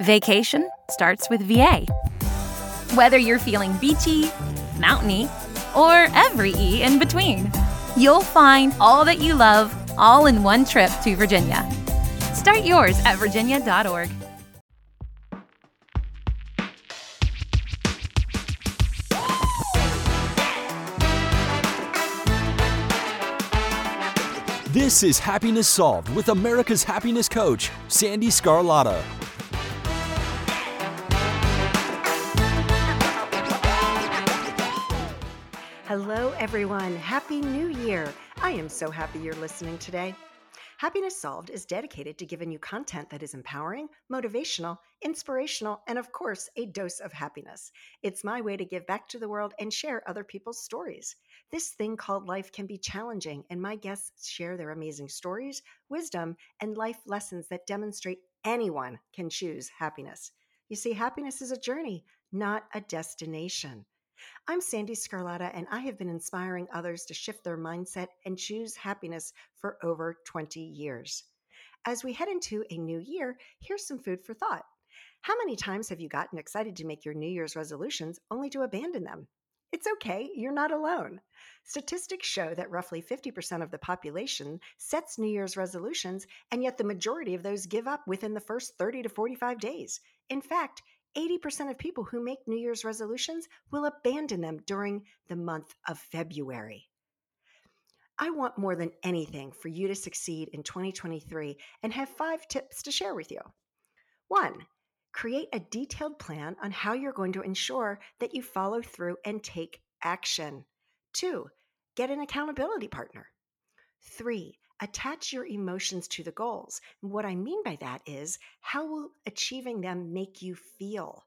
Vacation starts with VA. Whether you're feeling beachy, mountainy, or every E in between, you'll find all that you love all in one trip to Virginia. Start yours at virginia.org. This is Happiness Solved with America's happiness coach, Sandee Sgarlata. Hello, everyone. Happy New Year. I am so happy you're listening today. Happiness Solved is dedicated to giving you content that is empowering, motivational, inspirational, and of course, a dose of happiness. It's my way to give back to the world and share other people's stories. This thing called life can be challenging, and my guests share their amazing stories, wisdom, and life lessons that demonstrate anyone can choose happiness. You see, happiness is a journey, not a destination. I'm Sandee Sgarlata, and I have been inspiring others to shift their mindset and choose happiness for over 20 years. As we head into a new year, here's some food for thought. How many times have you gotten excited to make your New Year's resolutions only to abandon them? It's okay, you're not alone. Statistics show that roughly 50% of the population sets New Year's resolutions, and yet the majority of those give up within the first 30 to 45 days. In fact, 80% of people who make New Year's resolutions will abandon them during the month of February. I want more than anything for you to succeed in 2023 and have five tips to share with you. One, create a detailed plan on how you're going to ensure that you follow through and take action. Two, get an accountability partner. Three, attach your emotions to the goals. And what I mean by that is how will achieving them make you feel?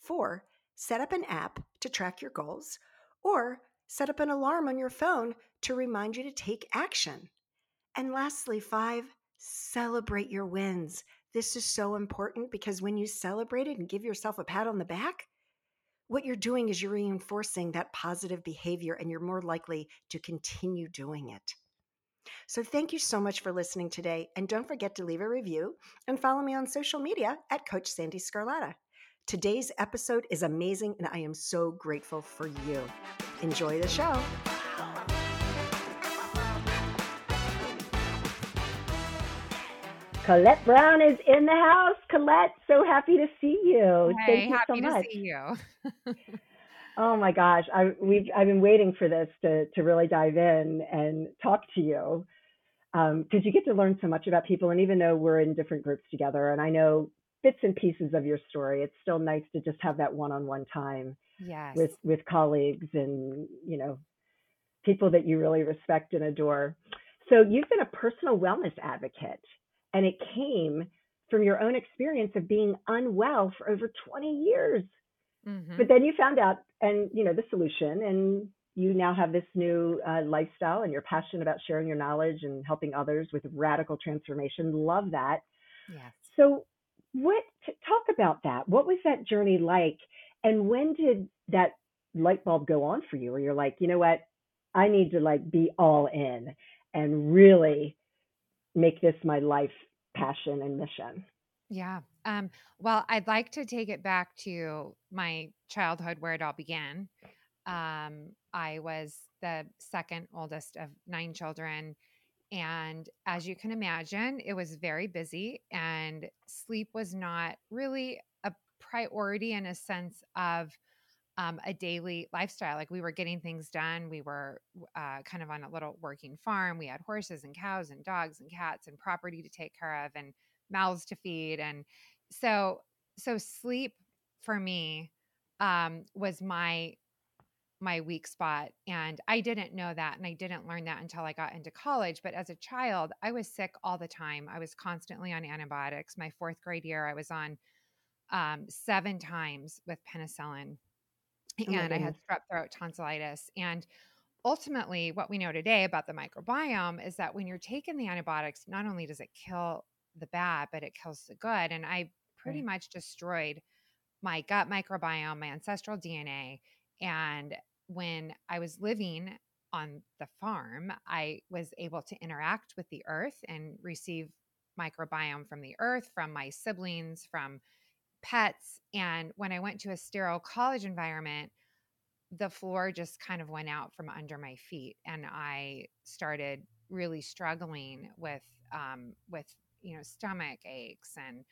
Four, set up an app to track your goals or set up an alarm on your phone to remind you to take action. And lastly, five, celebrate your wins. This is so important because when you celebrate it and give yourself a pat on the back, what you're doing is you're reinforcing that positive behavior and you're more likely to continue doing it. So, thank you so much for listening today. And don't forget to leave a review and follow me on social media at Coach Sandee Sgarlata. Today's episode is amazing, and I am so grateful for you. Enjoy the show. Colette Brown is in the house. Colette, so happy to see you. Hey, Thank you happy so much. to see you. Oh my gosh, I we've I've been waiting for this to to really dive in and talk to you because um, you get to learn so much about people, and even though we're in different groups together, and I know bits and pieces of your story, it's still nice to just have that one-on-one time yes. with with colleagues and you know people that you really respect and adore. So you've been a personal wellness advocate, and it came from your own experience of being unwell for over 20 years. Mhm. But then you found out, and you know the solution, and you now have this new uh, lifestyle, and you're passionate about sharing your knowledge and helping others with radical transformation. Love that. Yes. So, what t- talk about that? What was that journey like, and when did that light bulb go on for you, where you're like, you know what, I need to like be all in and really make this my life passion and mission. Yeah. Um, well, I'd like to take it back to my childhood where it all began. Um, I was the second oldest of nine children. And as you can imagine, it was very busy, and sleep was not really a priority in a sense of um, a daily lifestyle. Like we were getting things done. We were uh, kind of on a little working farm. We had horses and cows and dogs and cats and property to take care of and mouths to feed. And so, so sleep for me um, was my my weak spot and i didn't know that and i didn't learn that until i got into college but as a child i was sick all the time i was constantly on antibiotics my fourth grade year i was on um, seven times with penicillin Oh and I had strep throat, tonsillitis. And ultimately, what we know today about the microbiome is that when you're taking the antibiotics, not only does it kill the bad, but it kills the good. And I pretty Right. much destroyed my gut microbiome, my ancestral DNA. And when I was living on the farm, I was able to interact with the earth and receive microbiome from the earth, from my siblings, from pets. And when I went to a sterile college environment, the floor just kind of went out from under my feet, and I started really struggling with um, with you know stomach aches and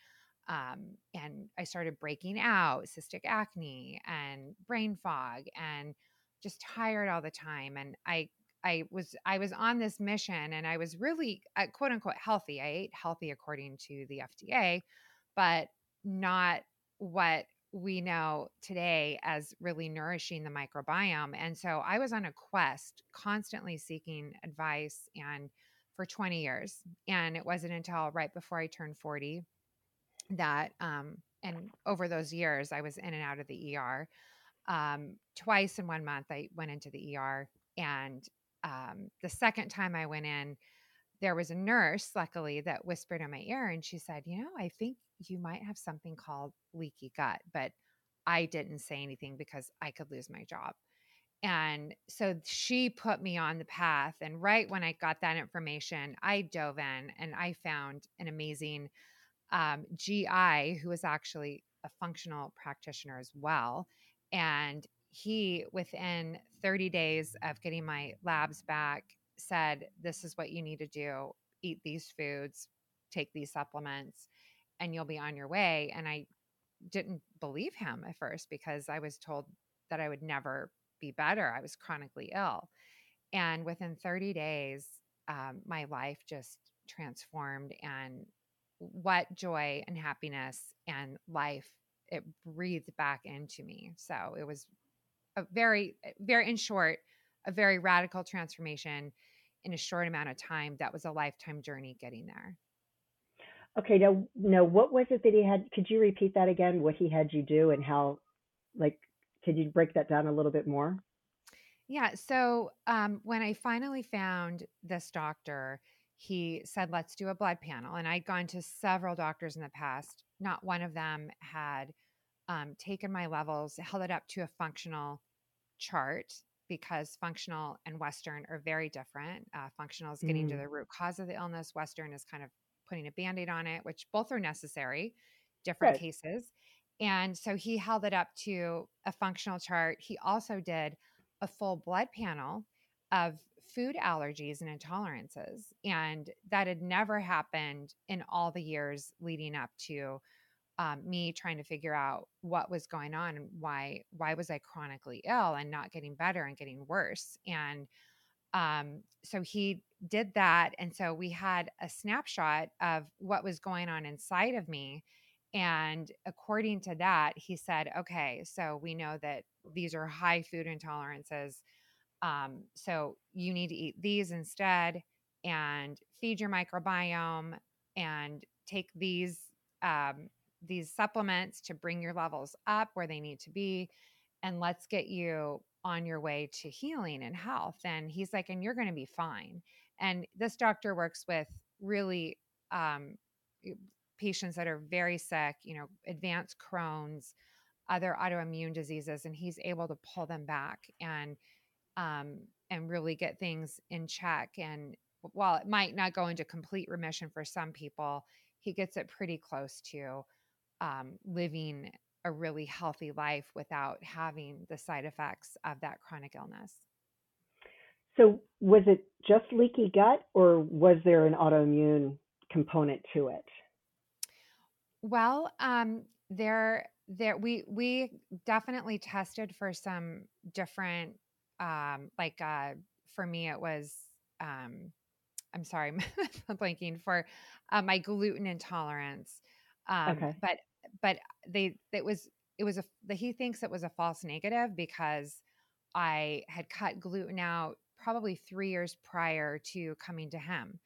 um, and I started breaking out, cystic acne and brain fog, and just tired all the time. And I I was I was on this mission, and I was really uh, quote unquote healthy. I ate healthy according to the FDA, but not what we know today as really nourishing the microbiome. And so I was on a quest, constantly seeking advice and for 20 years. And it wasn't until right before I turned 40 that, um, and over those years, I was in and out of the ER. Um, twice in one month, I went into the ER. And um, the second time I went in, there was a nurse, luckily, that whispered in my ear and she said, You know, I think you might have something called leaky gut. But I didn't say anything because I could lose my job. And so she put me on the path. And right when I got that information, I dove in and I found an amazing um, GI who was actually a functional practitioner as well. And he, within 30 days of getting my labs back, said, This is what you need to do eat these foods, take these supplements, and you'll be on your way. And I didn't believe him at first because I was told that I would never be better. I was chronically ill. And within 30 days, um, my life just transformed and what joy and happiness and life it breathed back into me. So it was a very, very in short, a very radical transformation in a short amount of time that was a lifetime journey getting there. Okay, now, no, what was it that he had? Could you repeat that again? What he had you do and how, like, could you break that down a little bit more? Yeah. So um, when I finally found this doctor, he said, let's do a blood panel. And I'd gone to several doctors in the past. Not one of them had um, taken my levels, held it up to a functional chart because functional and Western are very different. Uh, functional is getting mm. to the root cause of the illness, Western is kind of putting a band aid on it, which both are necessary, different right. cases. And so he held it up to a functional chart. He also did a full blood panel of food allergies and intolerances. And that had never happened in all the years leading up to um, me trying to figure out what was going on and why why was I chronically ill and not getting better and getting worse. And um, so he did that, and so we had a snapshot of what was going on inside of me. And according to that, he said, "Okay, so we know that these are high food intolerances. Um, so you need to eat these instead, and feed your microbiome, and take these." Um, these supplements to bring your levels up where they need to be and let's get you on your way to healing and health and he's like and you're going to be fine and this doctor works with really um, patients that are very sick you know advanced crohn's other autoimmune diseases and he's able to pull them back and um, and really get things in check and while it might not go into complete remission for some people he gets it pretty close to um, living a really healthy life without having the side effects of that chronic illness. So, was it just leaky gut, or was there an autoimmune component to it? Well, um, there, there, we we definitely tested for some different, um, like uh, for me, it was. Um, I'm sorry, I'm blanking for uh, my gluten intolerance. Um, okay. But but they it was it was a the, he thinks it was a false negative because I had cut gluten out probably three years prior to coming to him,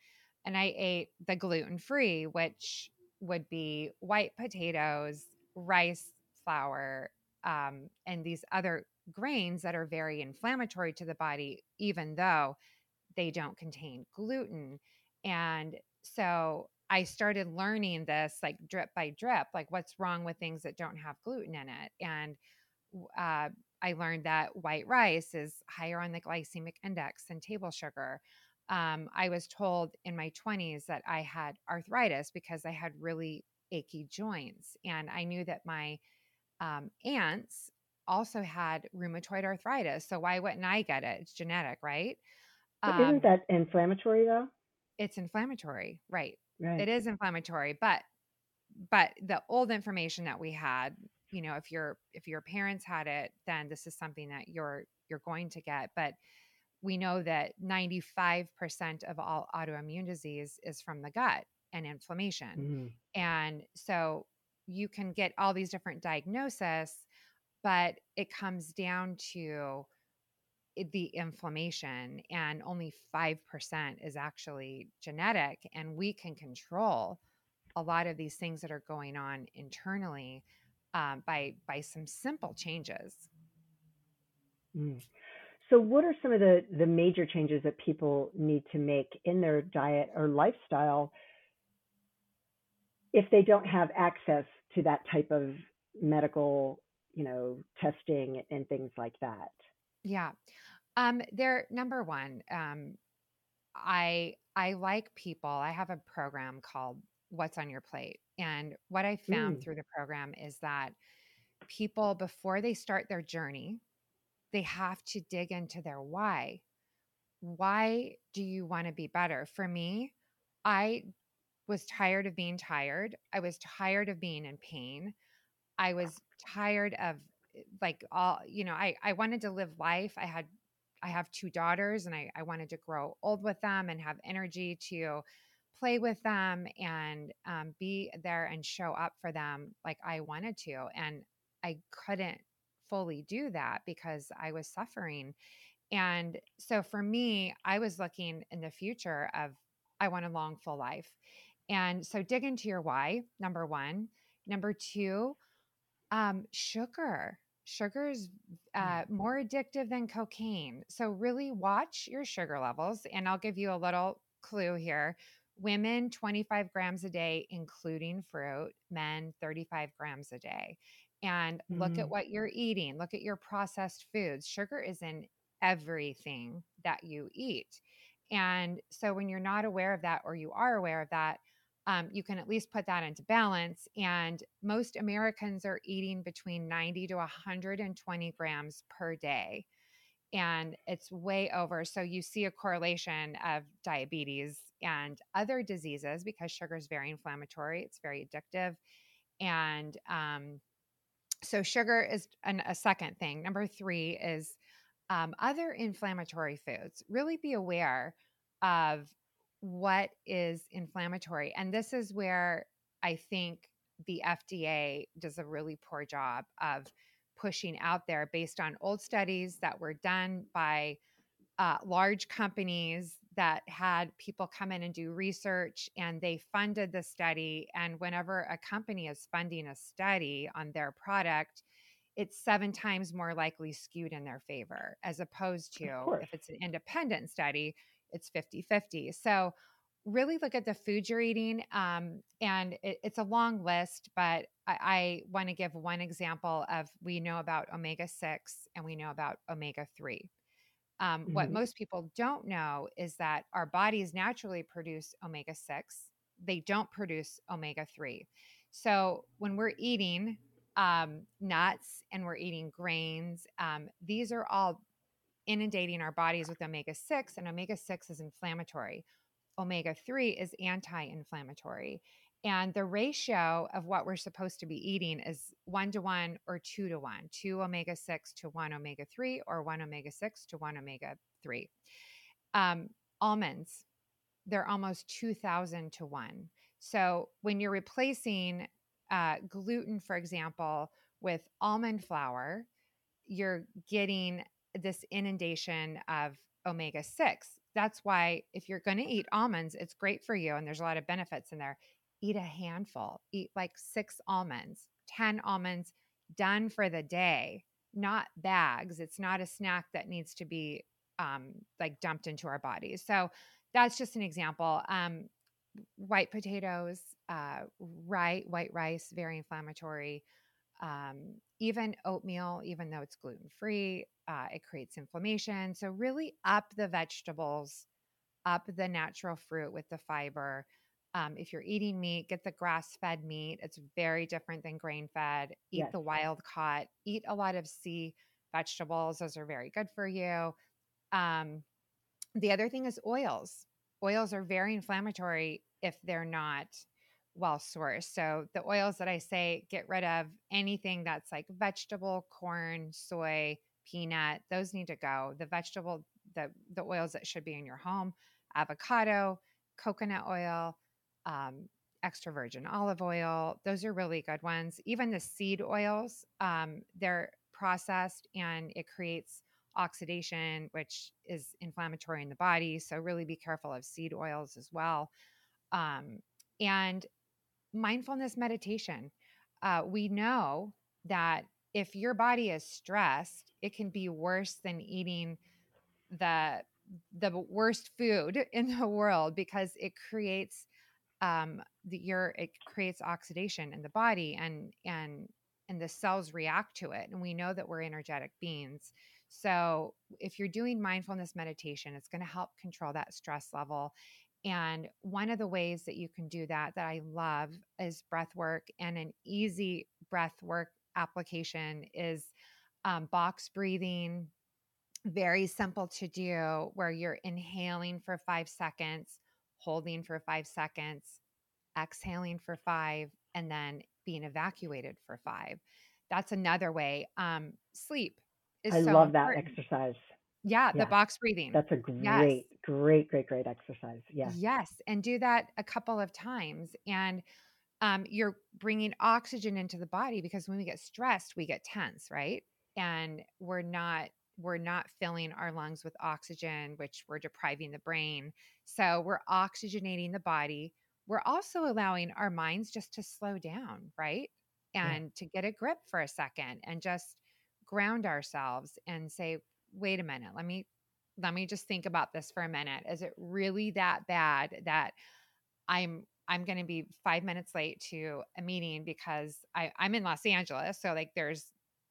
and I ate the gluten free, which would be white potatoes, rice flour, um, and these other grains that are very inflammatory to the body, even though they don't contain gluten. And so I started learning this like drip by drip, like what's wrong with things that don't have gluten in it. And uh, I learned that white rice is higher on the glycemic index than table sugar. Um, I was told in my 20s that I had arthritis because I had really achy joints. And I knew that my um, aunts also had rheumatoid arthritis. So why wouldn't I get it? It's genetic, right? Um, isn't that inflammatory though? It's inflammatory, right? Right. It is inflammatory, but but the old information that we had, you know, if your if your parents had it, then this is something that you're you're going to get. But we know that 95% of all autoimmune disease is from the gut and inflammation. Mm-hmm. And so you can get all these different diagnoses, but it comes down to the inflammation, and only 5% is actually genetic. And we can control a lot of these things that are going on internally um, by by some simple changes. Mm. So, what are some of the the major changes that people need to make in their diet or lifestyle if they don't have access to that type of medical, you know, testing and things like that? Yeah. Um, they're number one. Um, I I like people. I have a program called What's on Your Plate, and what I found mm. through the program is that people before they start their journey, they have to dig into their why. Why do you want to be better? For me, I was tired of being tired. I was tired of being in pain. I was tired of eh, like all, you know, I, I wanted to live life. I had, I have two daughters and I, I wanted to grow old with them and have energy to play with them and um, be there and show up for them like I wanted to. And I couldn't fully do that because I was suffering. And so for me, I was looking in the future of I want a long, full life. And so dig into your why, number one. Number two, um, sugar. Sugar is uh, mm. more addictive than cocaine. So really watch your sugar levels. And I'll give you a little clue here. Women, 25 grams a day, including fruit, men, 35 grams a day. And mm look at mm. what you're eating, look at your processed foods. Sugar is in everything that you eat. And so when you're not aware of that or you are aware of that, um, you can at least put that into balance. And most Americans are eating between 90 to 120 grams per day. And it's way over. So you see a correlation of diabetes and other diseases because sugar is very inflammatory, it's very addictive. And um, so sugar is an, a second thing. Number three is um, other inflammatory foods. Really be aware of what is inflammatory. And this is where I think the FDA does a really poor job of pushing out there based on old studies that were done by uh, large companies that had people come in and do research and they funded the study. And whenever a company is funding a study on their product, it's seven times more likely skewed in their favor as opposed to if it's an independent study it's 50 50. So, really look at the food you're eating. Um, and it, it's a long list, but I, I want to give one example of we know about omega 6 and we know about omega 3. Um, mm-hmm. What most people don't know is that our bodies naturally produce omega 6, they don't produce omega 3. So, when we're eating um, nuts and we're eating grains, um, these are all inundating our bodies with omega 6, and omega 6 is inflammatory. Omega 3 is anti inflammatory. And the ratio of what we're supposed to be eating is one to one or two to one, two omega 6 to one omega 3, or one omega 6 to one omega 3. Um, almonds, they're almost 2,000 to one. So when you're replacing uh, gluten, for example, with almond flour, you're getting this inundation of omega 6. That's why if you're going to eat almonds, it's great for you and there's a lot of benefits in there. Eat a handful, eat like six almonds, 10 almonds done for the day, not bags. It's not a snack that needs to be um, like dumped into our bodies. So that's just an example. Um, white potatoes, uh, rye, white rice, very inflammatory. Um, even oatmeal, even though it's gluten free, uh, it creates inflammation. So, really up the vegetables, up the natural fruit with the fiber. Um, if you're eating meat, get the grass fed meat. It's very different than grain fed. Eat Yes. the wild caught. Eat a lot of sea vegetables. Those are very good for you. Um, the other thing is oils. Oils are very inflammatory if they're not well sourced. So the oils that I say get rid of anything that's like vegetable, corn, soy, peanut, those need to go. The vegetable, the the oils that should be in your home, avocado, coconut oil, um, extra virgin olive oil. Those are really good ones. Even the seed oils, um, they're processed and it creates oxidation, which is inflammatory in the body. So really be careful of seed oils as well. Um, and mindfulness meditation. Uh, we know that if your body is stressed, it can be worse than eating the the worst food in the world because it creates um the your it creates oxidation in the body and and and the cells react to it and we know that we're energetic beings so if you're doing mindfulness meditation it's going to help control that stress level and one of the ways that you can do that that I love is breath work. And an easy breath work application is um, box breathing. Very simple to do, where you're inhaling for five seconds, holding for five seconds, exhaling for five, and then being evacuated for five. That's another way. Um, sleep is so I so love that exercise. Yeah, the box breathing. That's a Yes. great, great, great, great exercise. Yeah. Yes, and do that a couple of times. And um, you're bringing oxygen into the body because when we get stressed, we get tense, right? And we're not we're not filling our lungs with oxygen, which we're depriving the brain. So we're oxygenating the body. We're also allowing our minds just to slow down, right? Yeah. And to get a grip for a second and just ground ourselves and say, wait a minute, let me let me just think about this for a minute. Is it really that bad that I'm I'm going to be five minutes late to a meeting because I, I'm in Los Angeles, so like there's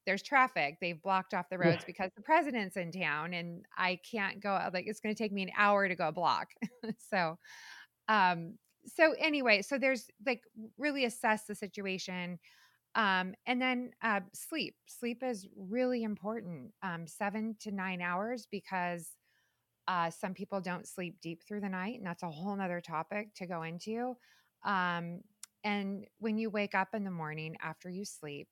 there's traffic. They've blocked off the Yeah. roads because the president's in town, and I can't go. Like it's going to take me an hour to go a block. so, um, so anyway, so there's like really assess the situation. Um, and then uh, sleep. Sleep is really important. Um, seven to nine hours because uh, some people don't sleep deep through the night, and that's a whole nother topic to go into. Um, and when you wake up in the morning after you sleep,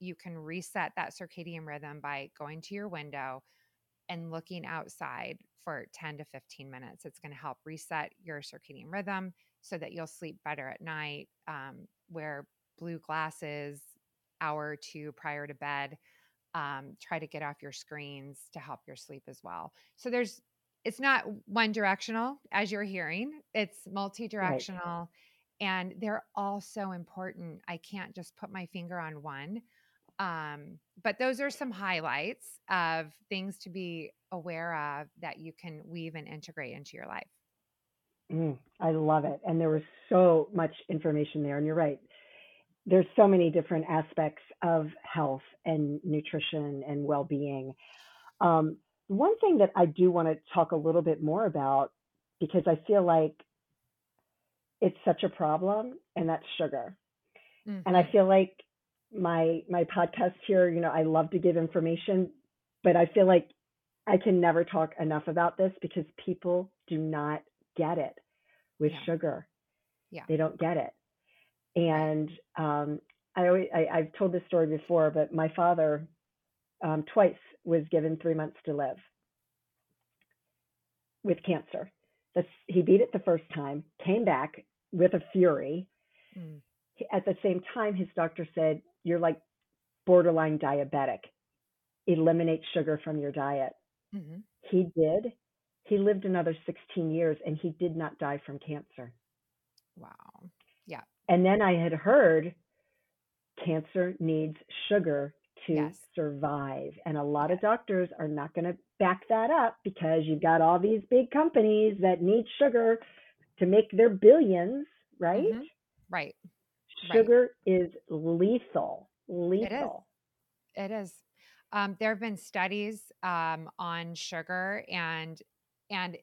you can reset that circadian rhythm by going to your window and looking outside for 10 to 15 minutes. It's going to help reset your circadian rhythm so that you'll sleep better at night. Um, wear blue glasses hour or two prior to bed. Um, try to get off your screens to help your sleep as well. So there's it's not one directional as you're hearing. It's multi-directional and they're all so important. I can't just put my finger on one. Um, but those are some highlights of things to be aware of that you can weave and integrate into your life. Mm, I love it. And there was so much information there. And you're right. There's so many different aspects of health and nutrition and well being. Um, one thing that I do want to talk a little bit more about, because I feel like it's such a problem, and that's sugar. And I Mhm. feel like my my podcast here, you know, I love to give information, but I feel like I can never talk enough about this because people do not get it with Yeah. sugar. Yeah. They don't get it. And um, I always I, I've told this story before, but my father um, twice was given three months to live with cancer. The, he beat it the first time, came back with a fury. Mm. At the same time, his doctor said, You're like borderline diabetic. Eliminate sugar from your diet. Mhm. He did. He lived another 16 years and he did not die from cancer. Wow. Yeah. And then I had heard cancer needs sugar to Yes. survive. And a lot of doctors are not going to back that up because you've got all these big companies that need sugar to make their billions, right? Mhm. Right. Right. Sugar is lethal. Lethal. It is. Um, there have been studies um, on sugar and and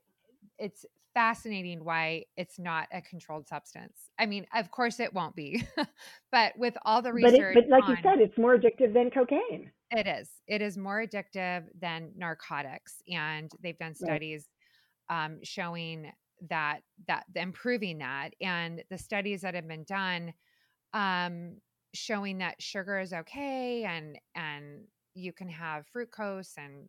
it's fascinating why it's not a controlled substance. I mean, of course it won't be, but with all the research, but, it, but like on, you said, it's more addictive than cocaine. It is. It is more addictive than narcotics, and they've done studies right. um, showing that that improving that, and the studies that have been done um, showing that sugar is okay, and and you can have fructose and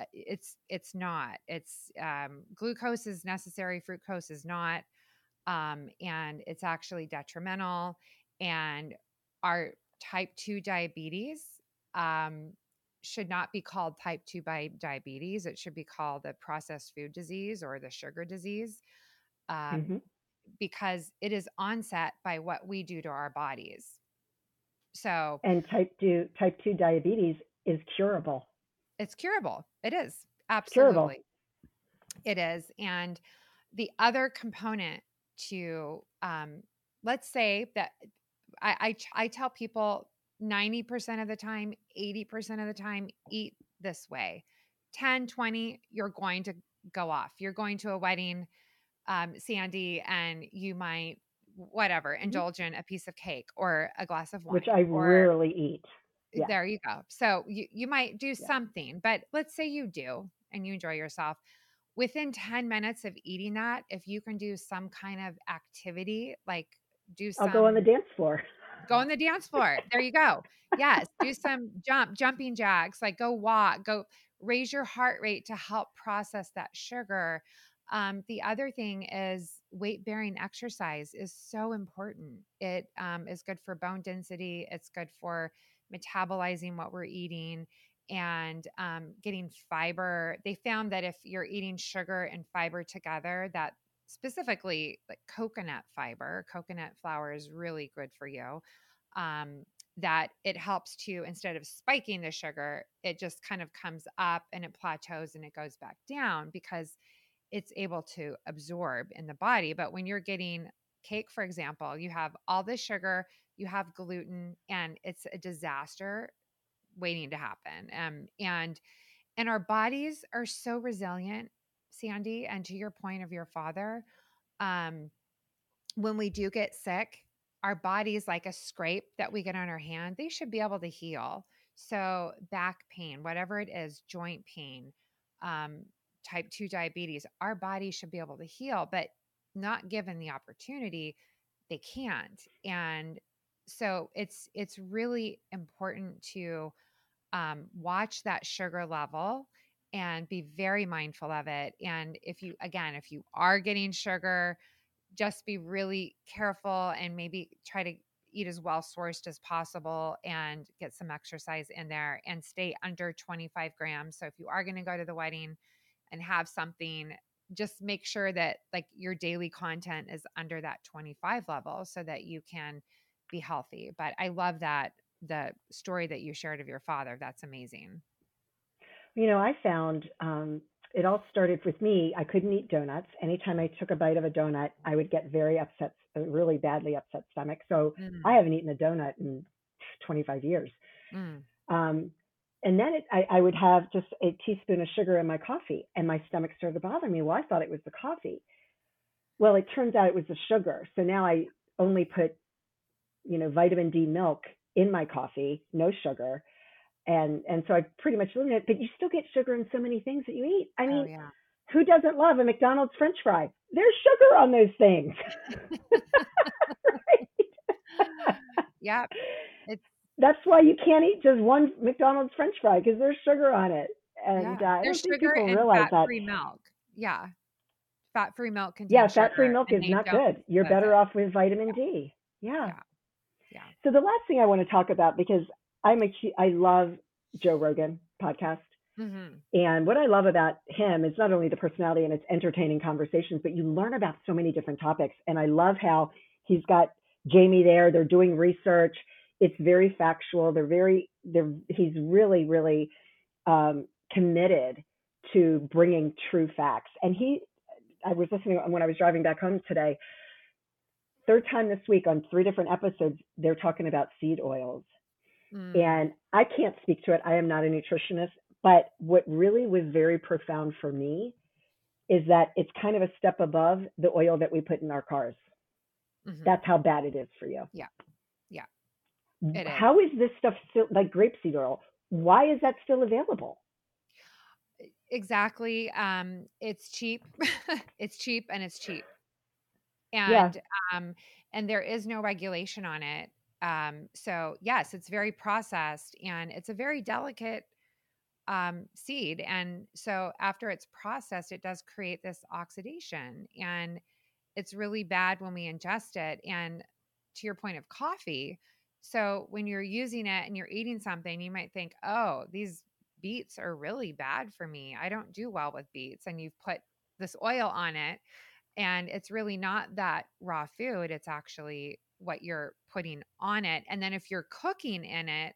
uh, it's it's not. It's um, glucose is necessary fructose is not um, and it's actually detrimental. And our type 2 diabetes um, should not be called type 2 by diabetes. It should be called the processed food disease or the sugar disease. Um, mm-hmm. Because it is onset by what we do to our bodies so and type 2 type 2 diabetes is curable it's curable. It is absolutely. It is. And the other component to, um, let's say that I, I, I tell people 90% of the time, 80% of the time, eat this way. 10, 20, you're going to go off. You're going to a wedding, um, Sandee, and you might, whatever, mm-hmm. indulge in a piece of cake or a glass of wine. Which I or, rarely eat yeah. there you go. So you, you might do yeah. something, but let's say you do and you enjoy yourself. Within 10 minutes of eating that, if you can do some kind of activity, like do some I'll go on the dance floor. Go on the dance floor. There you go. Yes. Do some jump, jumping jacks, like go walk, go raise your heart rate to help process that sugar. Um, the other thing is weight bearing exercise is so important. It um, is good for bone density. It's good for metabolizing what we're eating and um, getting fiber. They found that if you're eating sugar and fiber together, that specifically like coconut fiber, coconut flour is really good for you. Um, that it helps to instead of spiking the sugar, it just kind of comes up and it plateaus and it goes back down because it's able to absorb in the body. But when you're getting cake, for example, you have all this sugar, you have gluten and it's a disaster waiting to happen um, and and our bodies are so resilient sandee and to your point of your father um, when we do get sick our bodies like a scrape that we get on our hand they should be able to heal so back pain whatever it is joint pain um, type 2 diabetes our body should be able to heal but not given the opportunity they can't. And so it's it's really important to um, watch that sugar level and be very mindful of it. And if you again if you are getting sugar just be really careful and maybe try to eat as well sourced as possible and get some exercise in there and stay under 25 grams. So if you are going to go to the wedding and have something just make sure that like your daily content is under that 25 level so that you can be healthy. But I love that the story that you shared of your father. That's amazing. You know, I found um, it all started with me. I couldn't eat donuts. Anytime I took a bite of a donut, I would get very upset, really badly upset stomach. So mm. I haven't eaten a donut in 25 years. Mm. Um, and then it, I, I, would have just a teaspoon of sugar in my coffee, and my stomach started to bother me. Well, I thought it was the coffee. Well, it turns out it was the sugar. So now I only put you know, vitamin D milk in my coffee, no sugar. And and so I pretty much limit it, but you still get sugar in so many things that you eat. I oh, mean, oh, yeah. who doesn't love a McDonald's French fry? There's sugar on those things. Yeah. It's that's why you can't eat just one McDonald's French fry because there's sugar on it. And yeah. uh, I don't think people realize that. Free milk. Yeah. Fat free milk contains Yeah, fat free milk is not good. You're better off with vitamin yeah. D. Yeah. yeah. Yeah. So the last thing I want to talk about because I'm a I love Joe Rogan podcast. Mm-hmm. And what I love about him is not only the personality and its entertaining conversations, but you learn about so many different topics. And I love how he's got Jamie there. They're doing research. It's very factual. They're very. They're. He's really, really um, committed to bringing true facts. And he, I was listening when I was driving back home today third time this week on three different episodes, they're talking about seed oils. Mm. And I can't speak to it. I am not a nutritionist. But what really was very profound for me is that it's kind of a step above the oil that we put in our cars. Mm-hmm. That's how bad it is for you. Yeah. Yeah. It how is. is this stuff still like grapeseed oil? Why is that still available? Exactly. Um, it's cheap. it's cheap and it's cheap. And yeah. um, and there is no regulation on it. Um, so yes, it's very processed and it's a very delicate um, seed. And so after it's processed, it does create this oxidation and it's really bad when we ingest it. And to your point of coffee, so when you're using it and you're eating something, you might think, oh, these beets are really bad for me. I don't do well with beets. And you've put this oil on it. And it's really not that raw food, it's actually what you're putting on it. And then if you're cooking in it,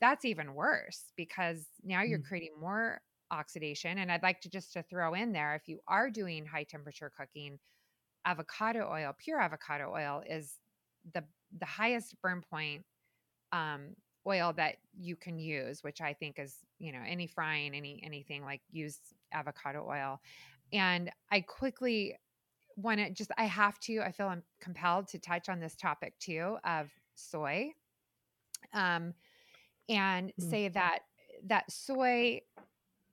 that's even worse because now you're mm. creating more oxidation. And I'd like to just to throw in there if you are doing high temperature cooking, avocado oil, pure avocado oil is the the highest burn point um, oil that you can use, which I think is, you know, any frying, any anything like use avocado oil. And I quickly want to just I have to, I feel I'm compelled to touch on this topic too of soy. Um and mm. say that that soy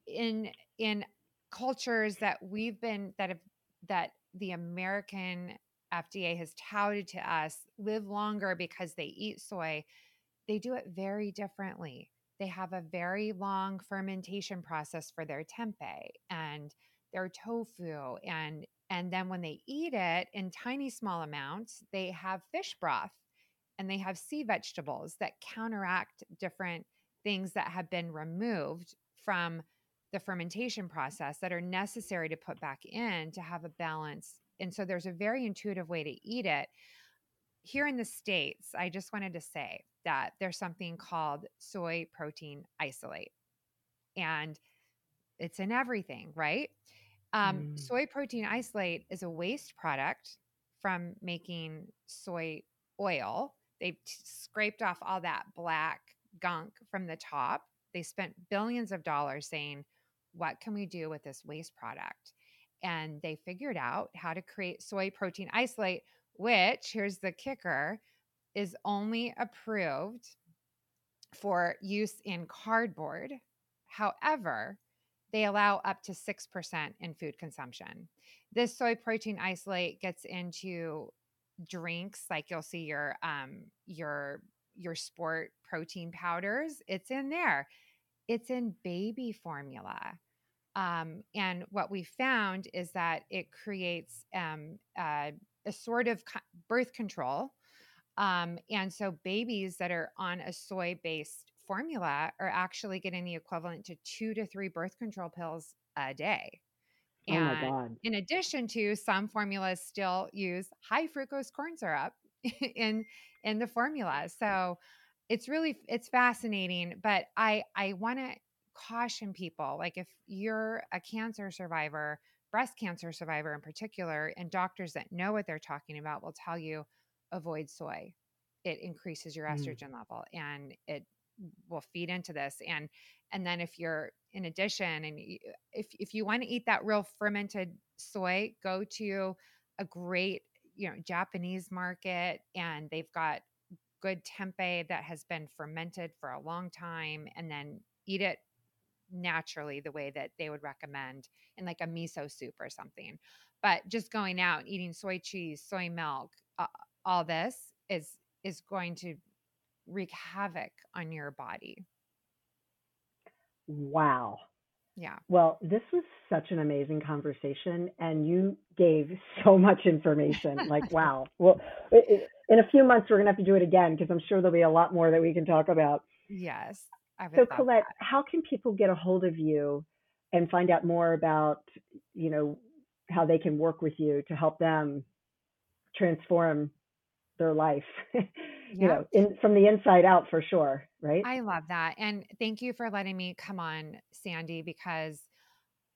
in in cultures that we've been that have that the American FDA has touted to us live longer because they eat soy, they do it very differently. They have a very long fermentation process for their tempeh and their tofu and and then when they eat it in tiny small amounts, they have fish broth and they have sea vegetables that counteract different things that have been removed from the fermentation process that are necessary to put back in to have a balance. And so there's a very intuitive way to eat it. Here in the States, I just wanted to say that there's something called soy protein isolate. And it's in everything, right? Um, mm. Soy protein isolate is a waste product from making soy oil They've t- scraped off all that black gunk from the top. They spent billions of dollars saying, what can we do with this waste product? And they figured out how to create soy protein isolate, which, here's the kicker, is only approved for use in cardboard. However, they allow up to 6% in food consumption. This soy protein isolate gets into drinks like you'll see your um your your sport protein powders it's in there it's in baby formula um, and what we found is that it creates um, uh, a sort of birth control um, and so babies that are on a soy based formula are actually getting the equivalent to two to three birth control pills a day and oh my God. in addition to some formulas still use high fructose corn syrup in in the formula. So it's really it's fascinating, but I I want to caution people like if you're a cancer survivor, breast cancer survivor in particular, and doctors that know what they're talking about will tell you avoid soy. It increases your mm. estrogen mm. level and it will feed into this and and then if you're in addition and if if you want to eat that real fermented soy go to a great you know japanese market and they've got good tempeh that has been fermented for a long time and then eat it naturally the way that they would recommend in like a miso soup or something but just going out and eating soy cheese soy milk uh, all this is is going to wreak havoc on your body Wow. Yeah. Well, this was such an amazing conversation, and you gave so much information. like, wow. Well, in a few months, we're going to have to do it again because I'm sure there'll be a lot more that we can talk about. Yes. So, Colette, that. how can people get a hold of you and find out more about, you know, how they can work with you to help them transform their life? you know, in, from the inside out for sure, right? I love that. And thank you for letting me come on, Sandee, because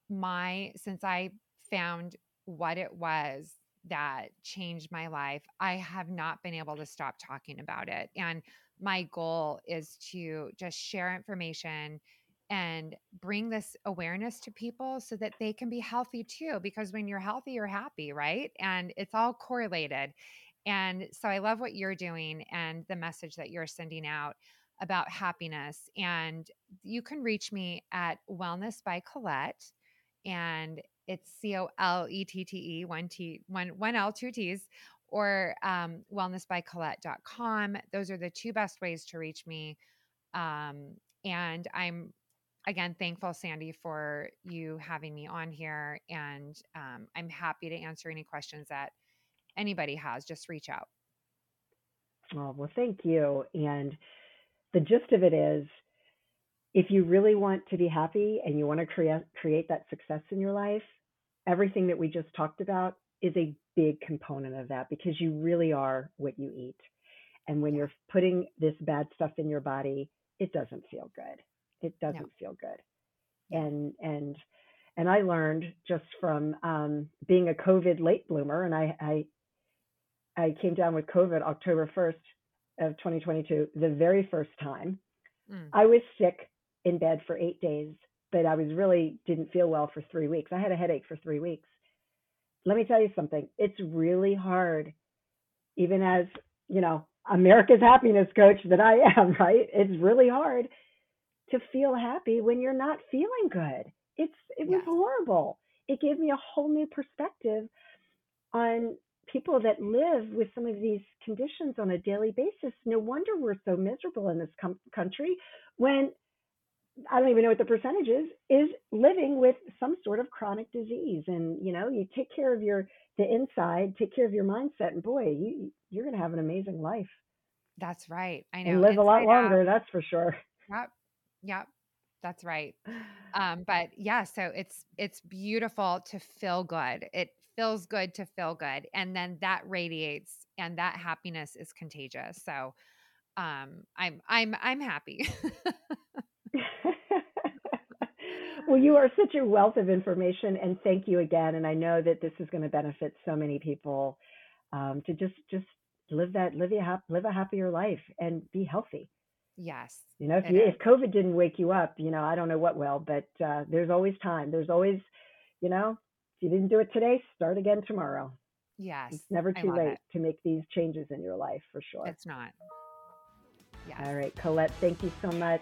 my, since I found what it was that changed my life, I have not been able to stop talking about it. And my goal is to just share information and bring this awareness to people so that they can be healthy too. Because when you're healthy, you're happy, right? And it's all correlated. And so I love what you're doing and the message that you're sending out about happiness. And you can reach me at Wellness by Colette. And it's C O L E T T E, one T, one, one L, two T's, or um, wellnessbycolette.com. Those are the two best ways to reach me. Um, and I'm again thankful sandee for you having me on here and um, i'm happy to answer any questions that anybody has just reach out oh well thank you and the gist of it is if you really want to be happy and you want to create create that success in your life everything that we just talked about is a big component of that because you really are what you eat. And when you're putting this bad stuff in your body it doesn't feel good. It doesn't no. feel good. And and and i learned just from um, being a covid late bloomer and i i i came down with covid october 1st of 2022 the very first time. Mm. i was sick in bed for eight days but i was really didn't feel well for three weeks i had a headache for three weeks let me tell you something it's really hard even as you know america's happiness coach that i am right it's really hard to feel happy when you're not feeling good. It's it was yes. horrible. It gave me a whole new perspective on people that live with some of these conditions on a daily basis. No wonder we're so miserable in this com- country when I don't even know what the percentage is, is living with some sort of chronic disease. And, you know, you take care of your, the inside, take care of your mindset, and boy, you, you're going to have an amazing life. That's right. I know. And live a lot longer, out. that's for sure. Yep. Yep. That's right. Um, but yeah, so it's it's beautiful to feel good. It feels good to feel good. And then that radiates and that happiness is contagious. So um I'm I'm I'm happy. well, you are such a wealth of information and thank you again. And I know that this is going to benefit so many people um, to just just live that live a live a happier life and be healthy. Yes. You know, if you, if COVID didn't wake you up, you know, I don't know what will, but uh, there's always time. There's always, you know, if you didn't do it today, start again tomorrow. Yes. It's never too late it. to make these changes in your life for sure. It's not. Yes. All right, Colette, thank you so much.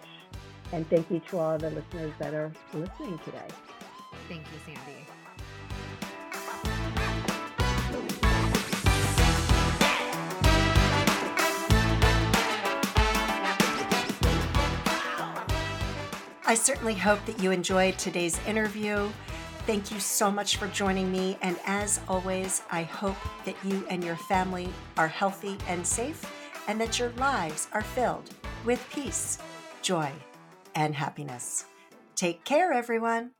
And thank you to all the listeners that are listening today. Thank you, Sandee. I certainly hope that you enjoyed today's interview. Thank you so much for joining me. And as always, I hope that you and your family are healthy and safe and that your lives are filled with peace, joy, and happiness. Take care, everyone.